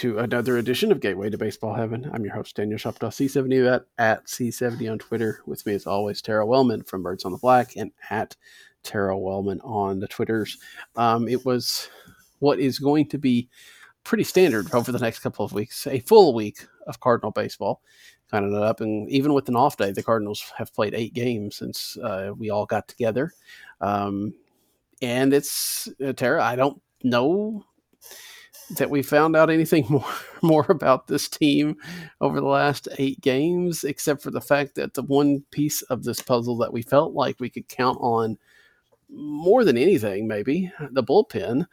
Into another edition of Gateway to Baseball Heaven. I'm your host, Daniel Shoptaw, C70 at, at C70 on Twitter. With me, as always, Tara Wellman from Birds on the Bat and at Tara Wellman on the Twitters. Um, it was what is going to be pretty standard over the next couple of weeks, a full week of Cardinal baseball. Kind of up, and even with an off day, the Cardinals have played eight games since uh, we all got together. Um, and it's uh, Tara. I don't know that we found out anything more more about this team over the last eight games, except for the fact that the one piece of this puzzle that we felt like we could count on more than anything, maybe the bullpen,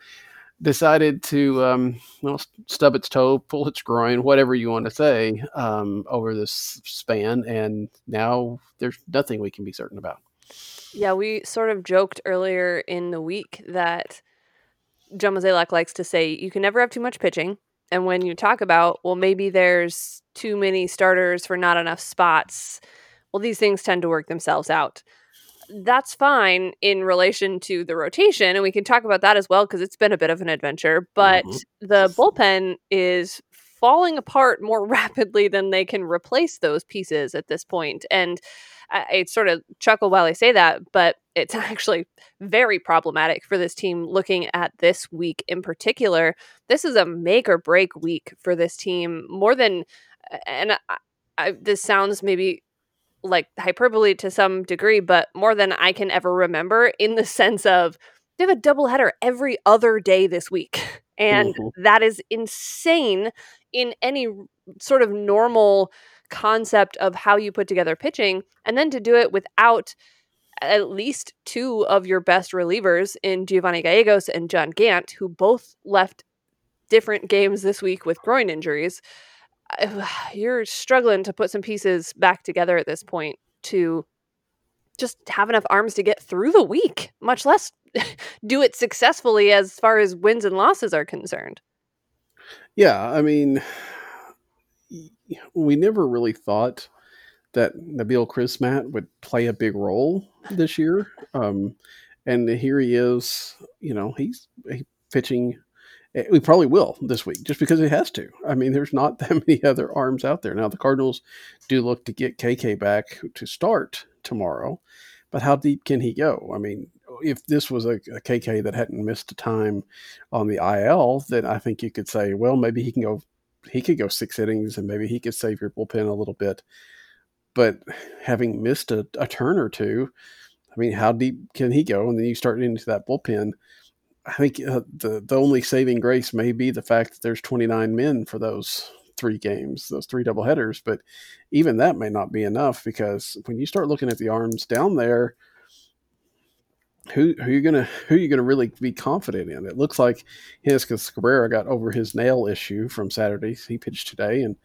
decided to um, well, stub its toe, pull its groin, whatever you want to say, um, over this span, and now there's nothing we can be certain about. Yeah, we sort of joked earlier in the week that John Mozeliak likes to say you can never have too much pitching. And when you talk about, well, maybe there's too many starters for not enough spots, well, these things tend to work themselves out. That's fine in relation to the rotation. And we can talk about that as well because it's been a bit of an adventure. But mm-hmm. the bullpen is falling apart more rapidly than they can replace those pieces at this point. And I, I sort of chuckle while I say that, but it's actually very problematic for this team looking at this week in particular. This is a make or break week for this team more than, and I, I, this sounds maybe like hyperbole to some degree, but more than I can ever remember in the sense of they have a doubleheader every other day this week. And mm-hmm. that is insane in any sort of normal concept of how you put together pitching and then to do it without at least two of your best relievers in Giovanni Gallegos and John Gant, who both left different games this week with groin injuries. You're struggling to put some pieces back together at this point to just have enough arms to get through the week, much less do it successfully as far as wins and losses are concerned. Yeah, I mean, we never really thought that Nabil Crismatt would play a big role this year. Um, and here he is, you know, he's he pitching. We probably will this week just because he has to. I mean, there's not that many other arms out there. Now, the Cardinals do look to get KK back to start tomorrow, but how deep can he go? I mean, if this was a, a KK that hadn't missed a time on the IL, then I think you could say, well, maybe he can go he could go six innings and maybe he could save your bullpen a little bit. But having missed a, a turn or two, I mean, how deep can he go? And then you start into that bullpen. I think uh, the the only saving grace may be the fact that there's 29 men for those three games, those three double headers. But even that may not be enough because when you start looking at the arms down there, who who you gonna who you gonna really be confident in? It looks like his because Cabrera got over his nail issue from Saturday. He pitched today, and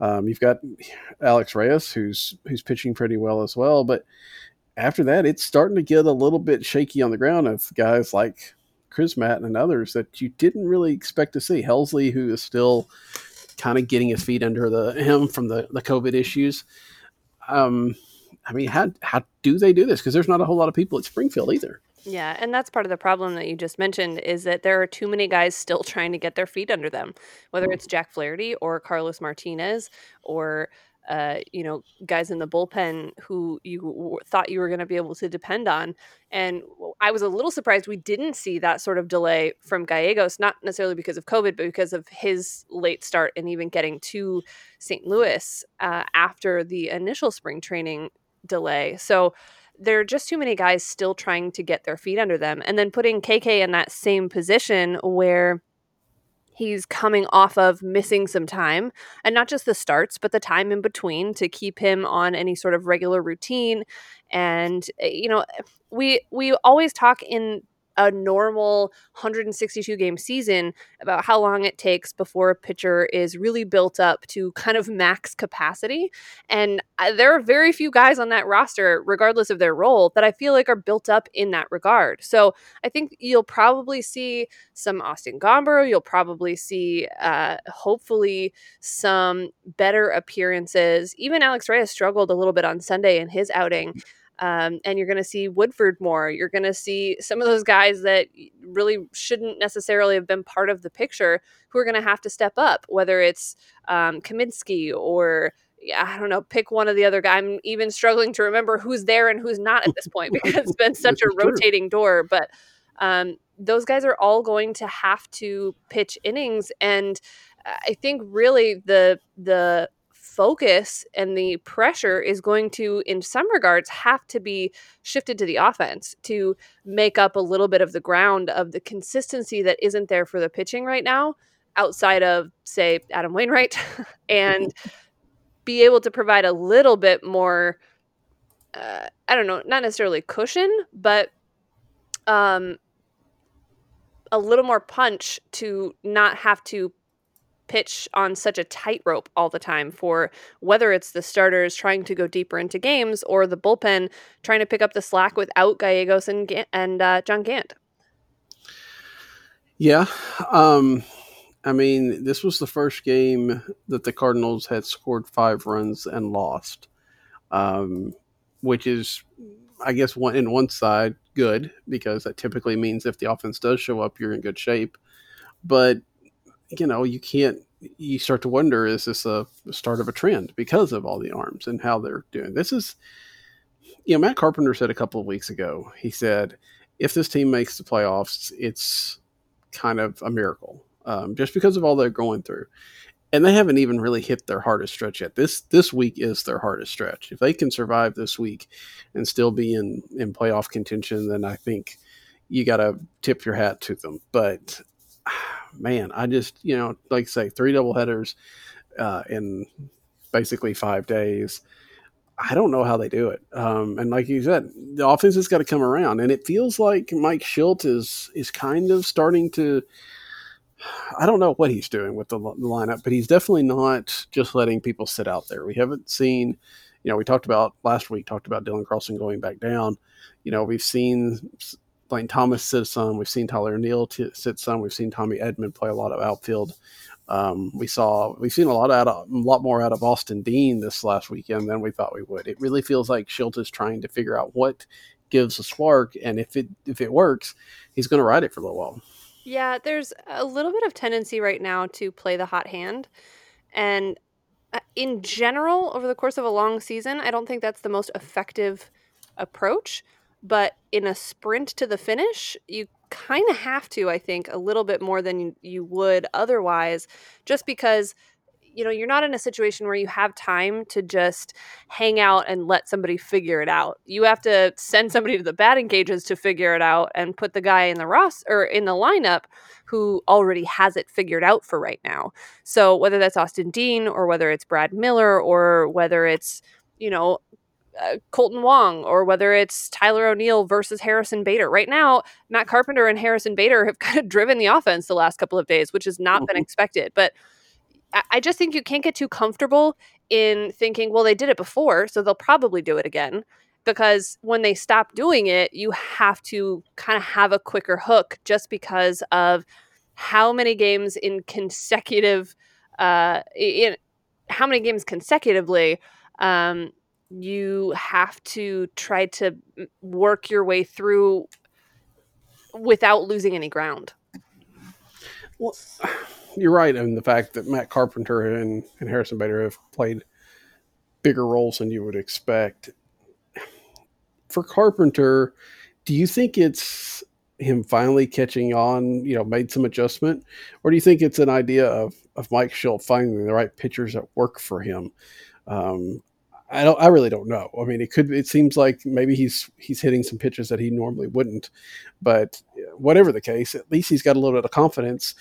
um, you've got Alex Reyes who's who's pitching pretty well as well. But after that, it's starting to get a little bit shaky on the ground of guys like Crismatt and others that you didn't really expect to see. Helsley, who is still kind of getting his feet under the him from the the COVID issues. Um, I mean, how how do they do this? Because there's not a whole lot of people at Springfield either. Yeah, and that's part of the problem that you just mentioned is that there are too many guys still trying to get their feet under them, whether it's Jack Flaherty or Carlos Martinez or uh, you know, guys in the bullpen who you w- thought you were going to be able to depend on. And I was a little surprised we didn't see that sort of delay from Gallegos, not necessarily because of COVID, but because of his late start and even getting to St. Louis uh, after the initial spring training delay. So there are just too many guys still trying to get their feet under them. And then putting KK in that same position where he's coming off of missing some time and not just the starts but the time in between to keep him on any sort of regular routine and eh, you know we we always talk in a normal 162 game season about how long it takes before a pitcher is really built up to kind of max capacity. And uh, there are very few guys on that roster, regardless of their role, that I feel like are built up in that regard. So I think you'll probably see some Austin Gomber. You'll probably see, uh, hopefully, some better appearances. Even Alex Reyes struggled a little bit on Sunday in his outing. Um, and you're going to see Woodford more. You're going to see some of those guys that really shouldn't necessarily have been part of the picture who are going to have to step up, whether it's um, Kaminsky or I don't know, pick one of the other guy. I'm even struggling to remember who's there and who's not at this point because it's been such a rotating door. But um, those guys are all going to have to pitch innings, and I think really the the focus and the pressure is going to, in some regards, have to be shifted to the offense to make up a little bit of the ground of the consistency that isn't there for the pitching right now, outside of, say, Adam Wainwright, and be able to provide a little bit more, uh, I don't know, not necessarily cushion, but um, a little more punch to not have to pitch on such a tightrope all the time for whether it's the starters trying to go deeper into games or the bullpen trying to pick up the slack without Gallegos and and uh, John Gant. Yeah, um, I mean, this was the first game that the Cardinals had scored five runs and lost, um, which is, I guess, one in one side good because that typically means if the offense does show up, you're in good shape. But you know, you can't. You start to wonder: is this a start of a trend because of all the arms and how they're doing? This is, you know, Matt Carpenter said a couple of weeks ago. He said, if this team makes the playoffs, it's kind of a miracle, um, just because of all they're going through. And they haven't even really hit their hardest stretch yet. This this week is their hardest stretch. If they can survive this week and still be in in playoff contention, then I think you got to tip your hat to them. But man, I just you know, like say, three double headers uh, in basically five days. I don't know how they do it. Um, and like you said, the offense has got to come around, and it feels like Mike Shildt is is kind of starting to. I don't know what he's doing with the, the lineup, but he's definitely not just letting people sit out there. We haven't seen, you know, we talked about last week, talked about Dylan Carlson going back down. You know, we've seen Lane Thomas sit some. We've seen Tyler O'Neill t- sit some. We've seen Tommy Edman play a lot of outfield. Um, we saw we've seen a lot out of, a lot more out of Austin Dean this last weekend than we thought we would. It really feels like Shildt is trying to figure out what gives a spark, and if it if it works, he's going to ride it for a little while. Yeah, there's a little bit of tendency right now to play the hot hand, and uh, in general, over the course of a long season, I don't think that's the most effective approach but in a sprint to the finish, you kind of have to, I think, a little bit more than you, you would otherwise, just because you know you're not in a situation where you have time to just hang out and let somebody figure it out. You have to send somebody to the batting cages to figure it out and put the guy in the ross or in the lineup who already has it figured out for right now. So whether that's austin dean or whether it's brad miller or whether it's you know uh, Kolten Wong or whether it's Tyler O'Neill versus Harrison Bader. Right now, Matt Carpenter and Harrison Bader have kind of driven the offense the last couple of days, which has not mm-hmm. been expected. But I, I just think you can't get too comfortable in thinking, well, they did it before, so they'll probably do it again. Because when they stop doing it, you have to kind of have a quicker hook just because of how many games in consecutive, uh, in how many games consecutively um, you have to try to work your way through without losing any ground. Well, you're right in the fact that Matt Carpenter and, and Harrison Bader have played bigger roles than you would expect. For Carpenter, do you think it's him finally catching on, you know, made some adjustment? Or do you think it's an idea of, of Mike Shildt finding the right pitchers that work for him? Um, I don't. I really don't know. I mean, it could. It seems like maybe he's he's hitting some pitches that he normally wouldn't. But whatever the case, at least he's got a little bit of confidence.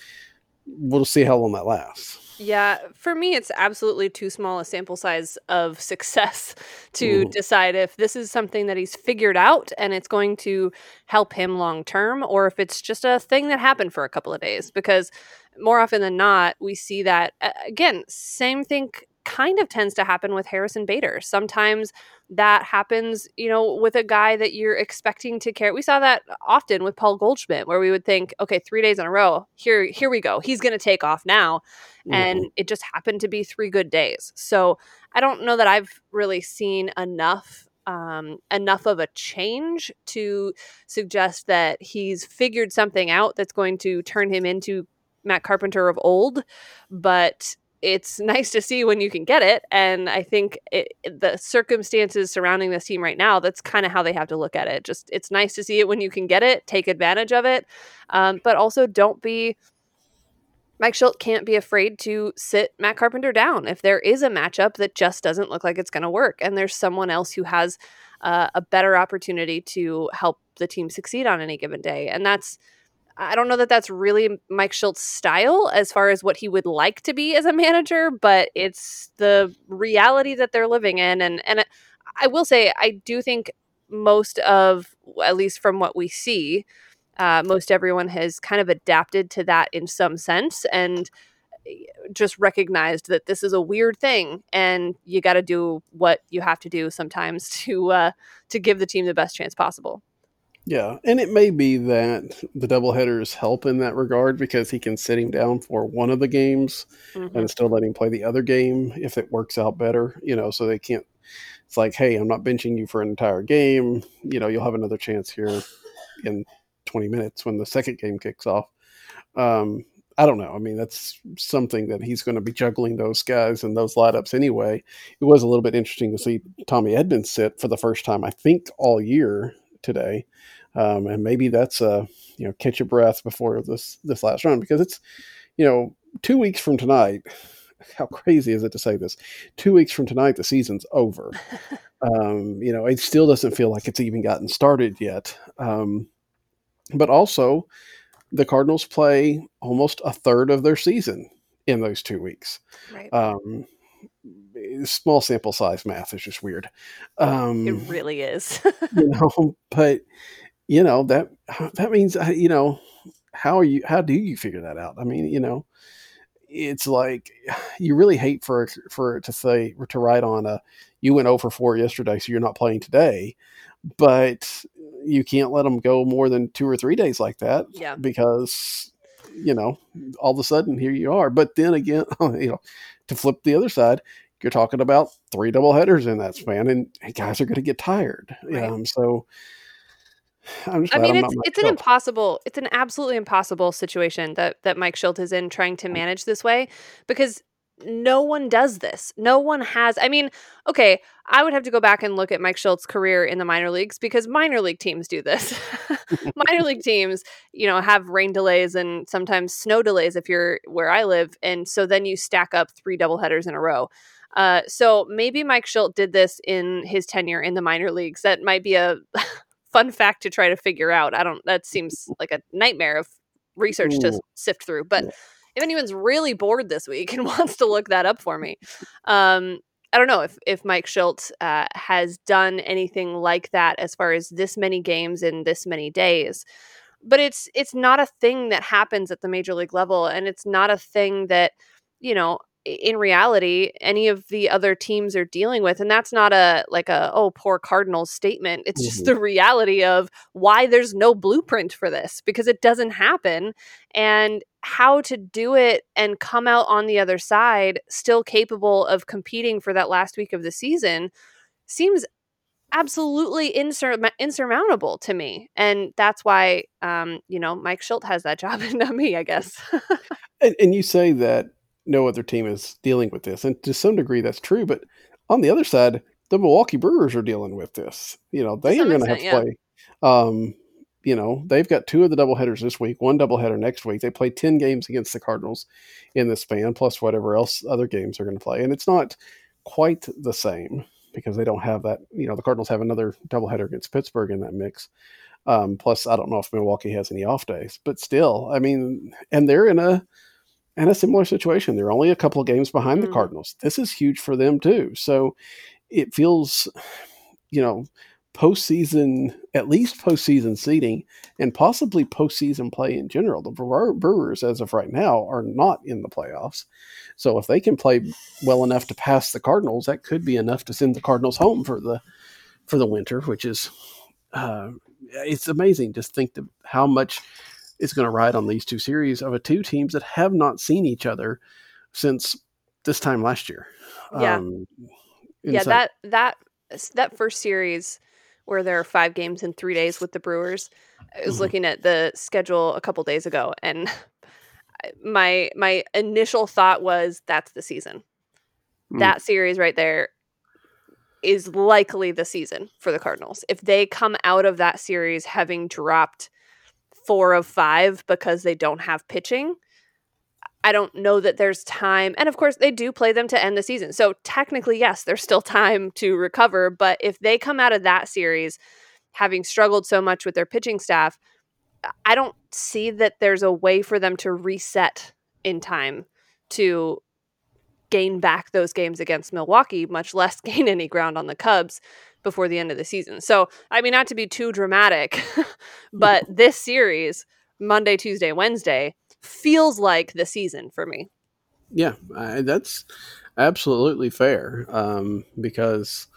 We'll see how long that lasts. Yeah, for me, it's absolutely too small a sample size of success to mm. decide if this is something that he's figured out and it's going to help him long term, or if it's just a thing that happened for a couple of days. Because more often than not, we see that again, same thing kind of tends to happen with Harrison Bader. Sometimes that happens, you know, with a guy that you're expecting to carry. We saw that often with Paul Goldschmidt, where we would think, okay, three days in a row, here, here we go. He's going to take off now, mm-hmm. and it just happened to be three good days. So I don't know that I've really seen enough um, enough of a change to suggest that he's figured something out that's going to turn him into Matt Carpenter of old, but it's nice to see when you can get it. And I think it, the circumstances surrounding this team right now, that's kind of how they have to look at it. Just it's nice to see it when you can get it, take advantage of it, um, but also don't be. Mike Shildt can't be afraid to sit Matt Carpenter down if there is a matchup that just doesn't look like it's going to work, and there's someone else who has uh, a better opportunity to help the team succeed on any given day, and that's I don't know that that's really Mike Shildt's style as far as what he would like to be as a manager, but it's the reality that they're living in. And and I will say, I do think most of, at least from what we see, uh, most everyone has kind of adapted to that in some sense and eh, just recognized that this is a weird thing and you got to do what you have to do sometimes to uh, to give the team the best chance possible. Yeah, and it may be that the doubleheaders help in that regard because he can sit him down for one of the games mm-hmm. and still let him play the other game if it works out better. You know, so they can't. It's like, hey, I'm not benching you for an entire game. You know, you'll have another chance here in 20 minutes when the second game kicks off. Um, I don't know. I mean, that's something that he's going to be juggling those guys and those lineups anyway. It was a little bit interesting to see Tommy Edmonds sit for the first time, I think, all year today, um, and maybe that's a you know catch your breath before this this last run because it's you know two weeks from tonight. How crazy is it to say this? Two weeks from tonight, the season's over. um, you know, it still doesn't feel like it's even gotten started yet. Um, but also, the Cardinals play almost a third of their season in those two weeks. Right. Um, small sample size math is just weird. Um, it really is. you know, but you know that that means uh, you know how are you how do you figure that out? I mean, you know, it's like you really hate for for to say to write on a you went over 4 yesterday, so you're not playing today, but you can't let them go more than two or three days like that. Yeah. Because you know, all of a sudden here you are. But then again, you know, to flip the other side, you're talking about three double headers in that span, and guys are going to get tired. Right. Um, so. i mean, it's it's an impossible, it's an absolutely impossible situation that that Mike Shildt is in trying to manage this way because no one does this. No one has. I mean, okay, I would have to go back and look at Mike Shildt's career in the minor leagues because minor league teams do this. minor league teams, you know, have rain delays and sometimes snow delays if you're where I live, and so then you stack up three double headers in a row. Uh, so maybe Mike Shildt did this in his tenure in the minor leagues. That might be a fun fact to try to figure out. I don't. That seems like a nightmare of research to sift through, but. If anyone's really bored this week and wants to look that up for me, um, I don't know if if Mike Shildt uh, has done anything like that as far as this many games in this many days. But it's it's not a thing that happens at the major league level, and it's not a thing that you know in reality any of the other teams are dealing with and that's not a like a oh poor cardinals statement it's mm-hmm. just the reality of why there's no blueprint for this because it doesn't happen and how to do it and come out on the other side still capable of competing for that last week of the season seems absolutely insur- insurmountable to me and that's why um you know mike Shildt has that job and not me i guess and, and you say that no other team is dealing with this. And to some degree, that's true. But on the other side, the Milwaukee Brewers are dealing with this. You know, they are going to have to yeah. play. Um, you know, they've got two of the doubleheaders this week, one doubleheader next week. They play 10 games against the Cardinals in this span, plus whatever else other games are going to play. And it's not quite the same because they don't have that. You know, the Cardinals have another doubleheader against Pittsburgh in that mix. Um, plus, I don't know if Milwaukee has any off days, but still, I mean, and they're in a and a similar situation. They're only a couple of games behind mm. the Cardinals. This is huge for them too. So it feels, you know, postseason, at least postseason seeding, and possibly postseason play in general. The Brewers, as of right now, are not in the playoffs. So if they can play well enough to pass the Cardinals, that could be enough to send the Cardinals home for the for the winter, which is uh, it's amazing. Just think of how much is going to ride on these two series of a two teams that have not seen each other since this time last year. Yeah. Um, yeah, that that that first series where there are five games in three days with the Brewers. I was Mhm. looking at the schedule a couple days ago, and my my initial thought was that's the season. Mm. That series right there is likely the season for the Cardinals. If they come out of that series having dropped four of five because they don't have pitching, I don't know that there's time. And of course, they do play them to end the season. So technically, yes, there's still time to recover. But if they come out of that series having struggled so much with their pitching staff, I don't see that there's a way for them to reset in time to gain back those games against Milwaukee, much less gain any ground on the Cubs before the end of the season. So, I mean, not to be too dramatic, but this series, Monday, Tuesday, Wednesday, feels like the season for me. Yeah, I, that's absolutely fair um, because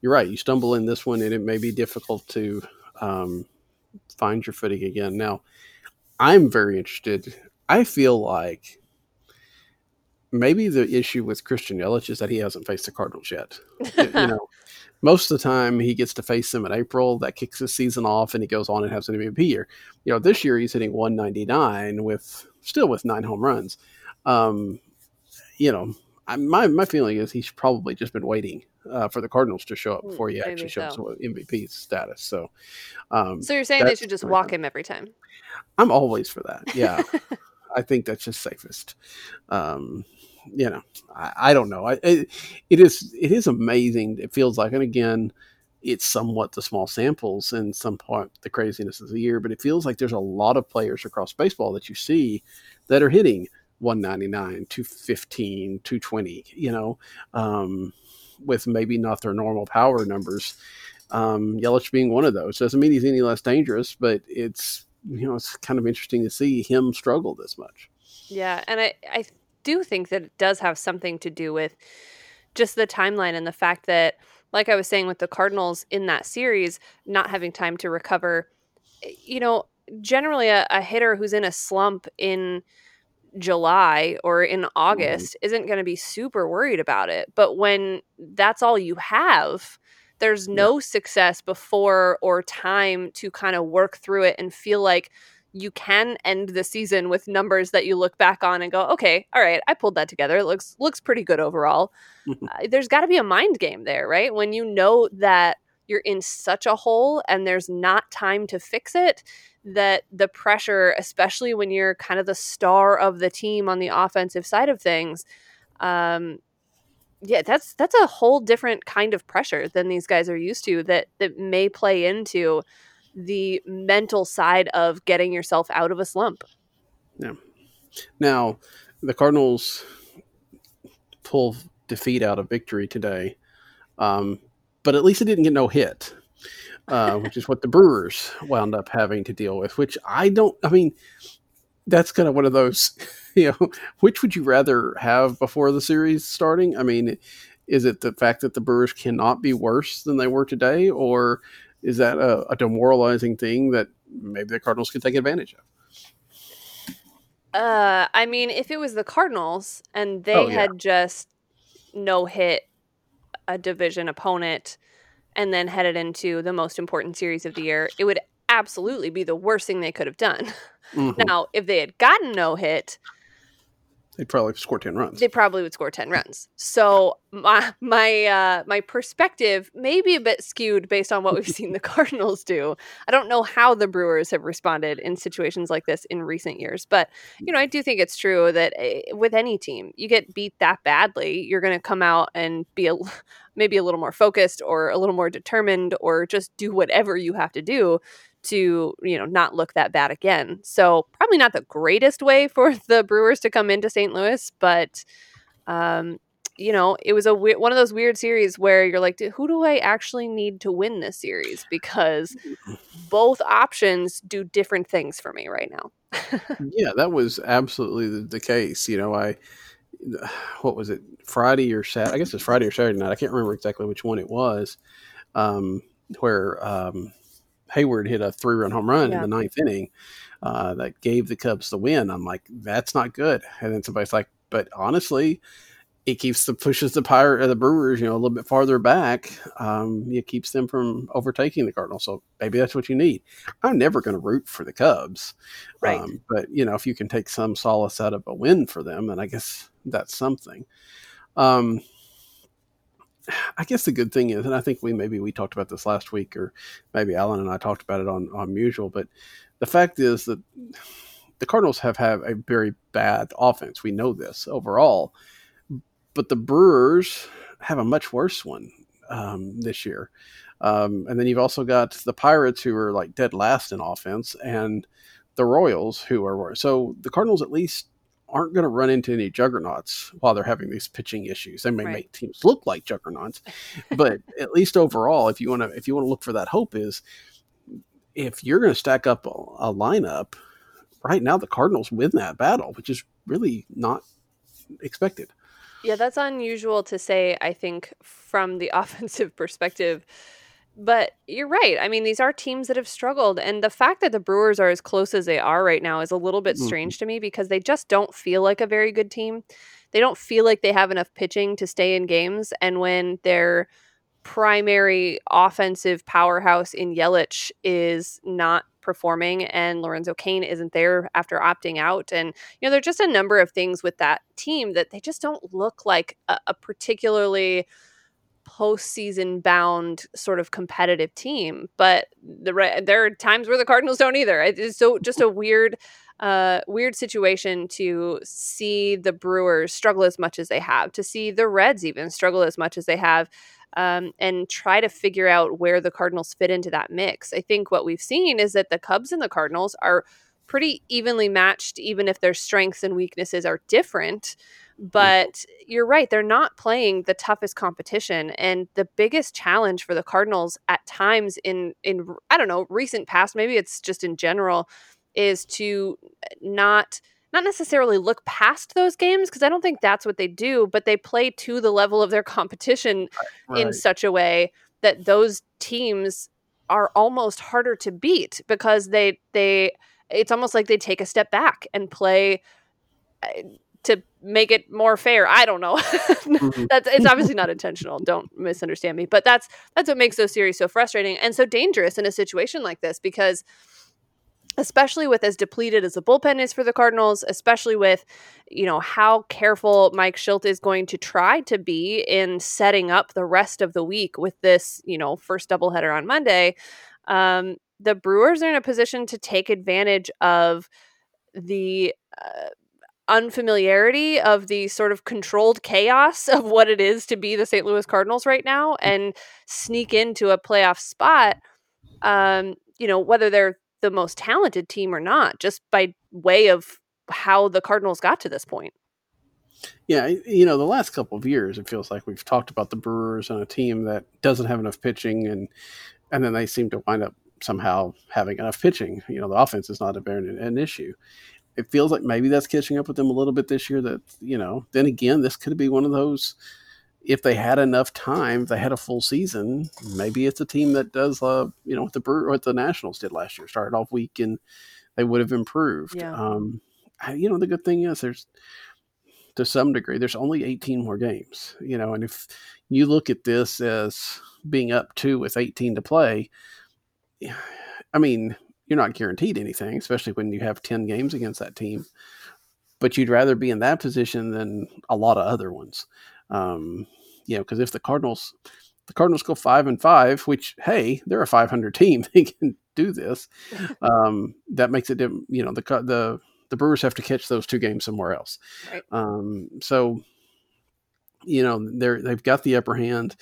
you're right. You stumble in this one, and it may be difficult to um, find your footing again. Now, I'm very interested. I feel like maybe the issue with Christian Yelich is that he hasn't faced the Cardinals yet. you know, most of the time he gets to face them in April. That kicks his season off, and he goes on and has an MVP year. You know, this year he's hitting 199 with still with nine home runs. Um, you know, I, my my feeling is he's probably just been waiting uh, for the Cardinals to show up before he Maybe actually shows so. MVP status. So, um, So you're saying they should just walk him every time? I'm always for that. Yeah, I think that's just safest. Um, you know, I, I don't know. I, it, it is it is amazing. It feels like, and again, it's somewhat the small samples and some part the craziness of the year, but it feels like there's a lot of players across baseball that you see that are hitting 199, 215, 220. You know, um, with maybe not their normal power numbers. Um, Yelich being one of those doesn't mean he's any less dangerous, but it's you know it's kind of interesting to see him struggle this much. Yeah, and I I do think that it does have something to do with just the timeline and the fact that like I was saying with the Cardinals in that series not having time to recover you know generally a, a hitter who's in a slump in July or in mm-hmm. August isn't going to be super worried about it but when that's all you have there's Yeah. no success before or time to kind of work through it and feel like you can end the season with numbers that you look back on and go, okay, all right, I pulled that together. It looks looks pretty good overall. Uh, there's got to be a mind game there, right? When you know that you're in such a hole and there's not time to fix it, that the pressure, especially when you're kind of the star of the team on the offensive side of things, um, yeah, that's that's a whole different kind of pressure than these guys are used to. That that may play into the mental side of getting yourself out of a slump. Yeah. Now, the Cardinals pull defeat out of victory today, um, but at least it didn't get no hit, uh, which is what the Brewers wound up having to deal with. Which I don't. I mean, that's kind of one of those. You know, which would you rather have before the series starting? I mean, is it the fact that the Brewers cannot be worse than they were today, or is that a, a demoralizing thing that maybe the Cardinals can take advantage of? Uh, I mean, if it was the Cardinals and they Oh, yeah. had just no hit a division opponent and then headed into the most important series of the year, it would absolutely be the worst thing they could have done. Mhm. Now, if they had gotten no hit, They'd probably score ten runs. they probably would score 10 runs. So my my uh my perspective may be a bit skewed based on what we've seen the Cardinals do. I don't know how the Brewers have responded in situations like this in recent years, but you know, I do think it's true that eh, with any team, you get beat that badly, you're going to come out and be a, maybe a little more focused or a little more determined or just do whatever you have to do to you know not look that bad again. So probably not the greatest way for the Brewers to come into St. Louis, but um, you know it was a we- one of those weird series where you're like, who do I actually need to win this series? Because both options do different things for me right now. yeah, that was absolutely the, the case. You know, I what was it Friday or Saturday? I guess it's Friday or Saturday night. I can't remember exactly which one it was. Um, where um, Heyward hit a three run home run Yeah. in the ninth inning uh, that gave the Cubs the win. I'm like, that's not good. And then somebody's like, but honestly, it keeps the pushes the pirate or the Brewers, you know, a little bit farther back. Um, it keeps them from overtaking the Cardinals. So maybe that's what you need. I'm never going to root for the Cubs, right? Um, but you know, if you can take some solace out of a win for them, then I guess that's something. Um, I guess the good thing is, and I think we maybe we talked about this last week, or maybe Alan and I talked about it on on Mutual, but the fact is that the Cardinals have had a very bad offense. We know this overall but the Brewers have a much worse one um, this year. Um, and then you've also got the Pirates, who are like dead last in offense, and the Royals, who are worse. So the Cardinals at least aren't going to run into any juggernauts while they're having these pitching issues. They may right. make teams look like juggernauts, but at least overall, if you want to if you want to look for that hope, is if you're going to stack up a, a lineup right now, the Cardinals win that battle, which is really not expected. Yeah, that's unusual to say, I think, from the offensive perspective. But you're right. I mean, these are teams that have struggled. And the fact that the Brewers are as close as they are right now is a little bit mm-hmm. strange to me because they just don't feel like a very good team. They don't feel like they have enough pitching to stay in games. And when their primary offensive powerhouse in Yelich is not performing and Lorenzo Cain isn't there after opting out. And, you know, there's just a number of things with that team that they just don't look like a, a particularly postseason bound sort of competitive team. But the there are times where the Cardinals don't either. It's so just a weird uh, weird situation to see the Brewers struggle as much as they have, to see the Reds even struggle as much as they have um, and try to figure out where the Cardinals fit into that mix. I think what we've seen is that the Cubs and the Cardinals are pretty evenly matched, even if their strengths and weaknesses are different. But you're right, they're not playing the toughest competition. And the biggest challenge for the Cardinals at times in in I don't know, recent past, maybe it's just in general, is to not – not necessarily look past those games because I don't think that's what they do, but they play to the level of their competition right. in such a way that those teams are almost harder to beat because they they it's almost like they take a step back and play uh, to make it more fair. I don't know. mm-hmm. That's it's obviously not intentional. Don't misunderstand me. But that's that's what makes those series so frustrating and so dangerous in a situation like this because especially with as depleted as the bullpen is for the Cardinals, especially with, you know, how careful Mike Shildt is going to try to be in setting up the rest of the week with this, you know, first doubleheader on Monday. Um, the Brewers are in a position to take advantage of the uh, unfamiliarity of the sort of controlled chaos of what it is to be the St. Louis Cardinals right now and sneak into a playoff spot. Um, you know, whether they're the most talented team or not, just by way of how the Cardinals got to this point. Yeah, you know, the last couple of years, it feels like we've talked about the Brewers and a team that doesn't have enough pitching, and and then they seem to wind up somehow having enough pitching. You know, the offense is not a very an issue. It feels like maybe that's catching up with them a little bit this year. That you know, then again, this could be one of those if they had enough time, if they had a full season, maybe it's a team that does, uh, you know, what the what the Nationals did last year, started off weak and they would have improved. Yeah. Um, you know, the good thing is there's to some degree there's only 18 more games, you know, and if you look at this as being up two with 18 to play, I mean, you're not guaranteed anything, especially when you have 10 games against that team. But you'd rather be in that position than a lot of other ones. Um, you know, because if the Cardinals, the Cardinals go five and five, which hey, they're a 500 team, they can do this. Um, that makes it, you know, the the the Brewers have to catch those two games somewhere else. Right. Um, so, you know, they're they've got the upper hand.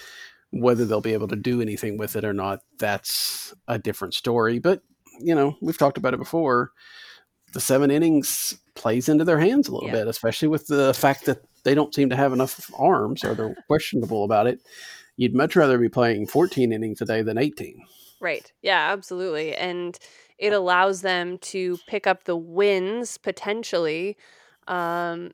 Whether they'll be able to do anything with it or not, that's a different story. But you know, we've talked about it before. The seven innings plays into their hands a little yeah. bit, especially with the fact that they don't seem to have enough arms or they're questionable about it. You'd much rather be playing 14 innings a day than 18. Right. Yeah, absolutely. And it allows them to pick up the wins potentially um,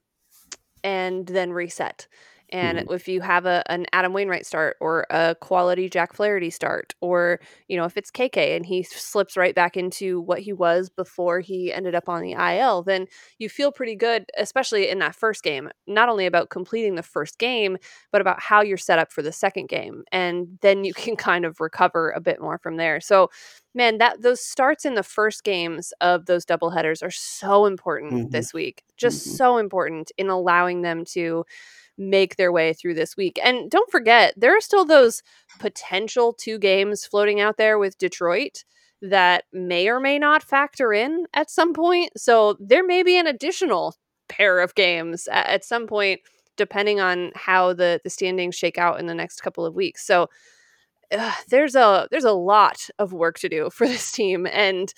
and then reset. And mm-hmm. if you have a an Adam Wainwright start or a quality Jack Flaherty start, or you know if it's KK and he slips right back into what he was before he ended up on the IL, then you feel pretty good, especially in that first game. Not only about completing the first game, but about how you're set up for the second game, and then you can kind of recover a bit more from there. So man, that those starts in the first games of those double headers are so important mm-hmm. this week. Just mm-hmm. so important in allowing them to make their way through this week. And don't forget, there are still those potential two games floating out there with Detroit that may or may not factor in at some point. So there may be an additional pair of games at, at some point depending on how the the standings shake out in the next couple of weeks. So uh, there's a there's a lot of work to do for this team and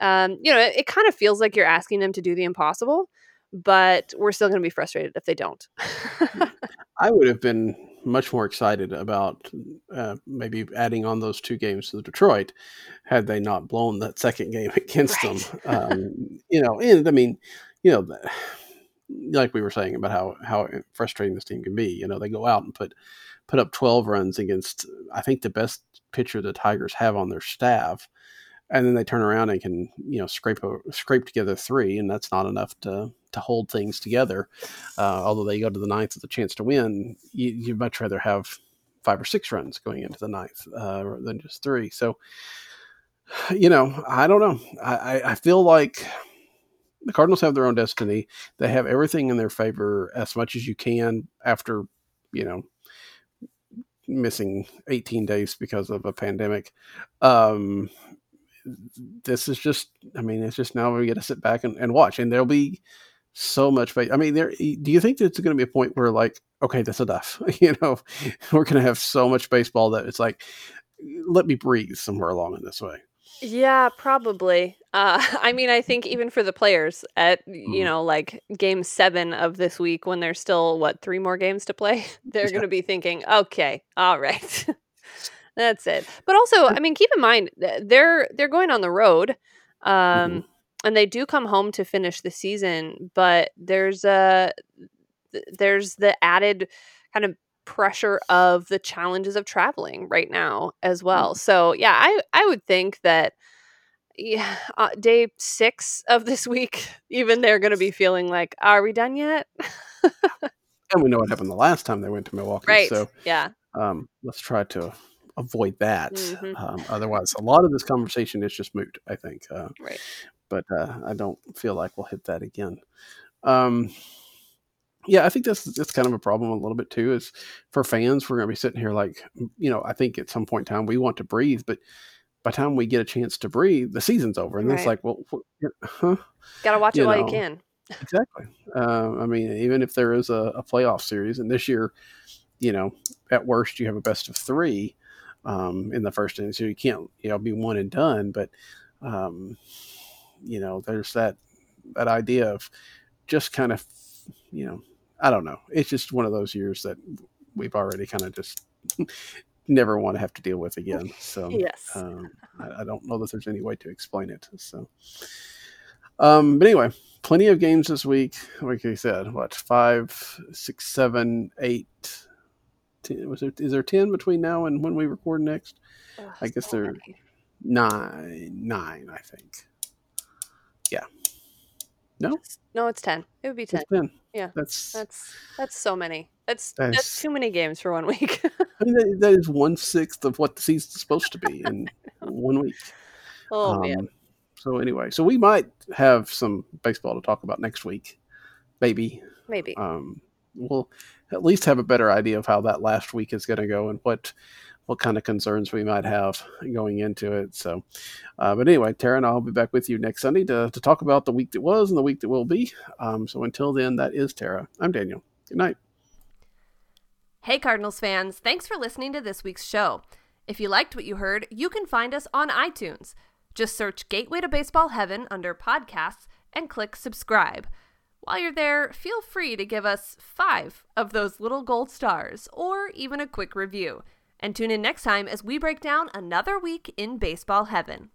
um, you know it, it kind of feels like you're asking them to do the impossible but we're still going to be frustrated if they don't. I would have been much more excited about uh, maybe adding on those two games to detroit had they not blown that second game against right. them um, you know and i mean you know like we were saying about how how frustrating this team can be you know they go out and put put up 12 runs against I think the best pitcher the Tigers have on their staff, and then they turn around and can you know scrape a, scrape together three, and that's not enough to to hold things together. Uh, although they go to the ninth with a chance to win, you, you'd much rather have five or six runs going into the ninth uh, than just three. So, you know, I don't know. I, I feel like the Cardinals have their own destiny. They have everything in their favor as much as you can after, you know, missing 18 days because of a pandemic. Um, this is just, I mean, it's just now we get to sit back and, and watch, and there'll be so much. I mean, there. Do you think there's going to be a point where, like, okay, that's enough? you know, we're going to have so much baseball that it's like, let me breathe somewhere along in this way. Yeah, probably. Uh, I mean, I think even for the players at you mm. know like game seven of this week, when there's still what three more games to play, they're yeah. going to be thinking, okay, all right, that's it. But also, I mean, keep in mind they're they're going on the road, um, mm-hmm. and they do come home to finish the season. But there's a there's the added kind of pressure of the challenges of traveling right now as well. Mm. So yeah, I I would think that yeah, uh, day six of this week, even they're going to be feeling like, are we done yet? and we know what happened the last time they went to Milwaukee. Right. So yeah, um, let's try to avoid that. Mm-hmm. Um, otherwise, a lot of this conversation is just moot. I think. Uh, right. But uh, I don't feel like we'll hit that again. Um, yeah, I think that's that's kind of a problem a little bit too. Is for fans, we're going to be sitting here like, you know, I think at some point in time we want to breathe, but by the time we get a chance to breathe, the season's over, and right. it's like, well, huh? Got to watch you it know, while you can. exactly. Uh, I mean, even if there is a, a, playoff series, and this year, you know, at worst you have a best of three um, in the first inning, so you can't, you know, be one and done. But um, you know, there's that that idea of just kind of, you know, I don't know. It's just one of those years that we've already kind of just never want to have to deal with again. So yes, um, I, I, don't know that there's any way to explain it. So, um, but anyway, plenty of games this week. Like I said, what five, six, seven, eight. Ten, was there, is there ten between now and when we record next? Oh, I guess there nine, nine. I think. Yeah. No. No, it's ten. It would be ten. Ten. Yeah, that's that's that's so many. That's that's, that's too many games for one week. I mean, that, that is one sixth of what the season's supposed to be in one week. Oh um, man. So anyway, so we might have some baseball to talk about next week, maybe. Maybe. Um, we'll at least have a better idea of how that last week is going to go and what what kind of concerns we might have going into it. So, uh, but anyway, Taryn, I'll be back with you next Sunday to, to talk about the week that was and the week that will be. Um, so until then, that is Tara. I'm Daniel. Good night. Hey, Cardinals fans. Thanks for listening to this week's show. If you liked what you heard, you can find us on iTunes. Just search Gateway to Baseball Heaven under podcasts and click subscribe. While you're there, feel free to give us five of those little gold stars or even a quick review. And tune in next time as we break down another week in baseball heaven.